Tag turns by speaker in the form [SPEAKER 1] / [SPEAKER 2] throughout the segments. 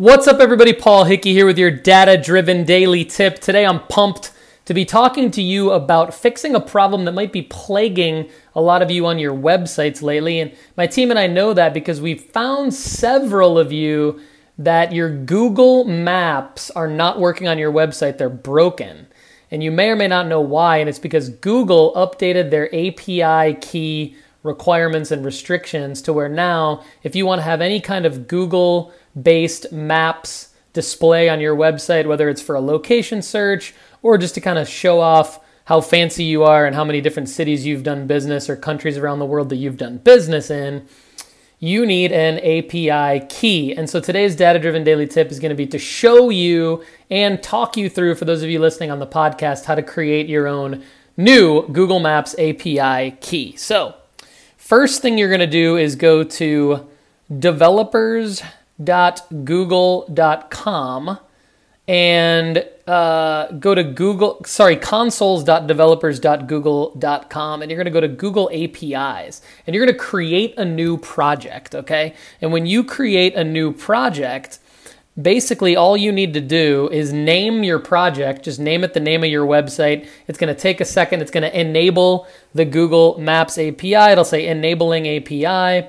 [SPEAKER 1] What's up, everybody? Paul Hickey here with your data driven daily tip. Today I'm pumped to be talking to you about fixing a problem that might be plaguing a lot of you on your websites lately. And my team and I know that because we found several of you that your Google Maps are not working on your website, they're broken. And you may or may not know why, and it's because Google updated their API key requirements and restrictions to where now, if you want to have any kind of Google based maps display on your website, whether it's for a location search or just to kind of show off how fancy you are and how many different cities you've done business or countries around the world that you've done business in, you need an API key. And so today's data driven daily tip is going to be to show you and talk you through, for those of you listening on the podcast, how to create your own new Google Maps API key. So, first thing you're going to do is go to developers.google.com and uh, go to Google, sorry, consoles.developers.google.com, and you're going to go to Google APIs, and you're going to create a new project, okay? And when you create a new project, basically all you need to do is name your project, just name it the name of your website. It's going to take a second, it's going to enable the Google Maps API, it'll say enabling API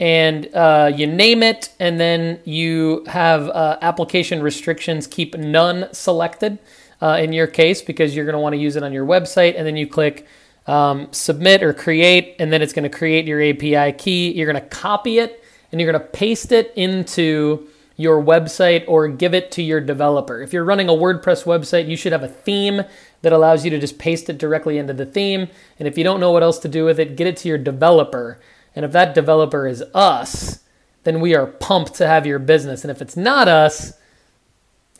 [SPEAKER 1] and uh, you name it, and then you have uh, application restrictions. Keep none selected uh, in your case because you're going to want to use it on your website, and then you click um, submit or create, and then it's going to create your API key. You're going to copy it, and you're going to paste it into your website or give it to your developer. If you're running a WordPress website, you should have a theme that allows you to just paste it directly into the theme. And if you don't know what else to do with it, get it to your developer. And if that developer is us, then we are pumped to have your business. And if it's not us,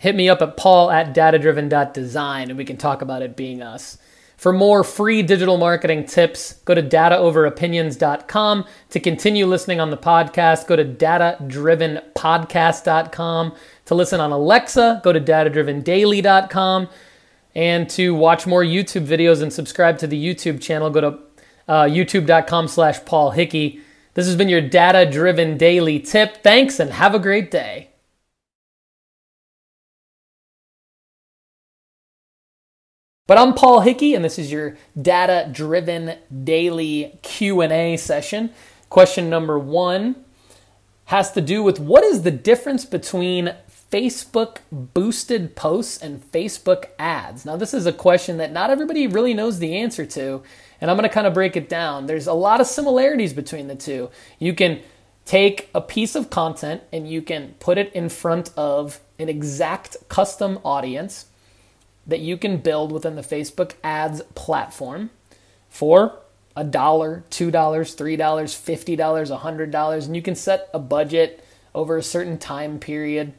[SPEAKER 1] hit me up at paul at datadriven.design and we can talk about it being us. For more free digital marketing tips, go to dataoveropinions.com. To continue listening on the podcast, go to datadrivenpodcast.com. To listen on Alexa, go to datadrivendaily.com. And to watch more YouTube videos and subscribe to the YouTube channel, go to uh, youtube.com slash Paul Hickey. This has been your data driven daily tip. Thanks and have a great day. But I'm Paul Hickey and this is your data driven daily Q&A session. Question number 1 has to do with what is the difference between Facebook boosted posts and Facebook ads? Now, this is a question that not everybody really knows the answer to, and I'm going to kind of break it down. There's a lot of similarities between the two. You can take a piece of content and you can put it in front of an exact custom audience that you can build within the Facebook ads platform for a dollar, two dollars, three dollars, fifty dollars, a hundred dollars, and you can set a budget over a certain time period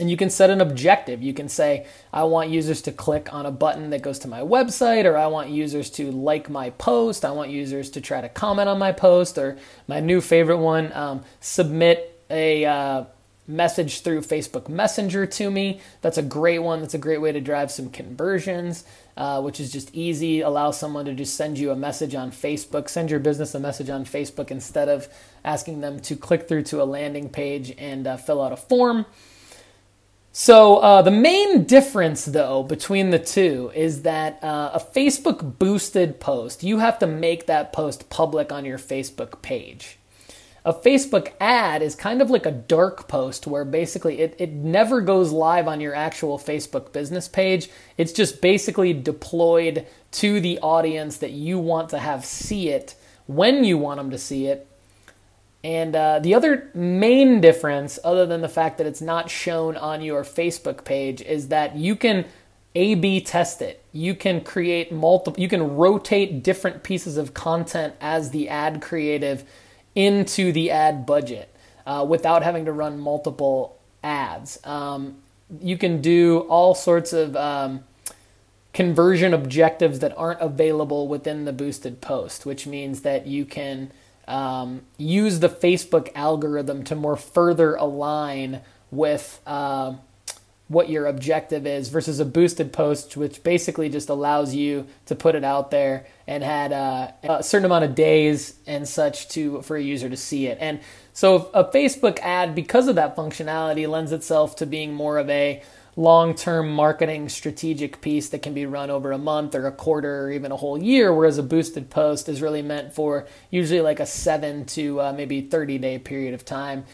[SPEAKER 1] and you can set an objective. You can say, I want users to click on a button that goes to my website, or I want users to like my post. I want users to try to comment on my post, or my new favorite one, um, submit a uh, message through Facebook Messenger to me. That's a great one. That's a great way to drive some conversions, uh, which is just easy. Allow someone to just send you a message on Facebook, send your business a message on Facebook instead of asking them to click through to a landing page and uh, fill out a form. So, uh, the main difference, though, between the two is that uh, a Facebook boosted post, you have to make that post public on your Facebook page. A Facebook ad is kind of like a dark post where basically it, it never goes live on your actual Facebook business page. It's just basically deployed to the audience that you want to have see it when you want them to see it and uh, the other main difference, other than the fact that it's not shown on your Facebook page, is that you can A B test it. You can create multiple, you can rotate different pieces of content as the ad creative into the ad budget uh, without having to run multiple ads. Um, you can do all sorts of um, conversion objectives that aren't available within the boosted post, which means that you can um, use the Facebook algorithm to more further align with uh, what your objective is versus a boosted post, which basically just allows you to put it out there and had uh, a certain amount of days and such to for a user to see it. And so a Facebook ad, because of that functionality, lends itself to being more of a long-term marketing strategic piece that can be run over a month or a quarter or even a whole year whereas a boosted post is really meant for usually like a 7 to uh, maybe 30 day period of time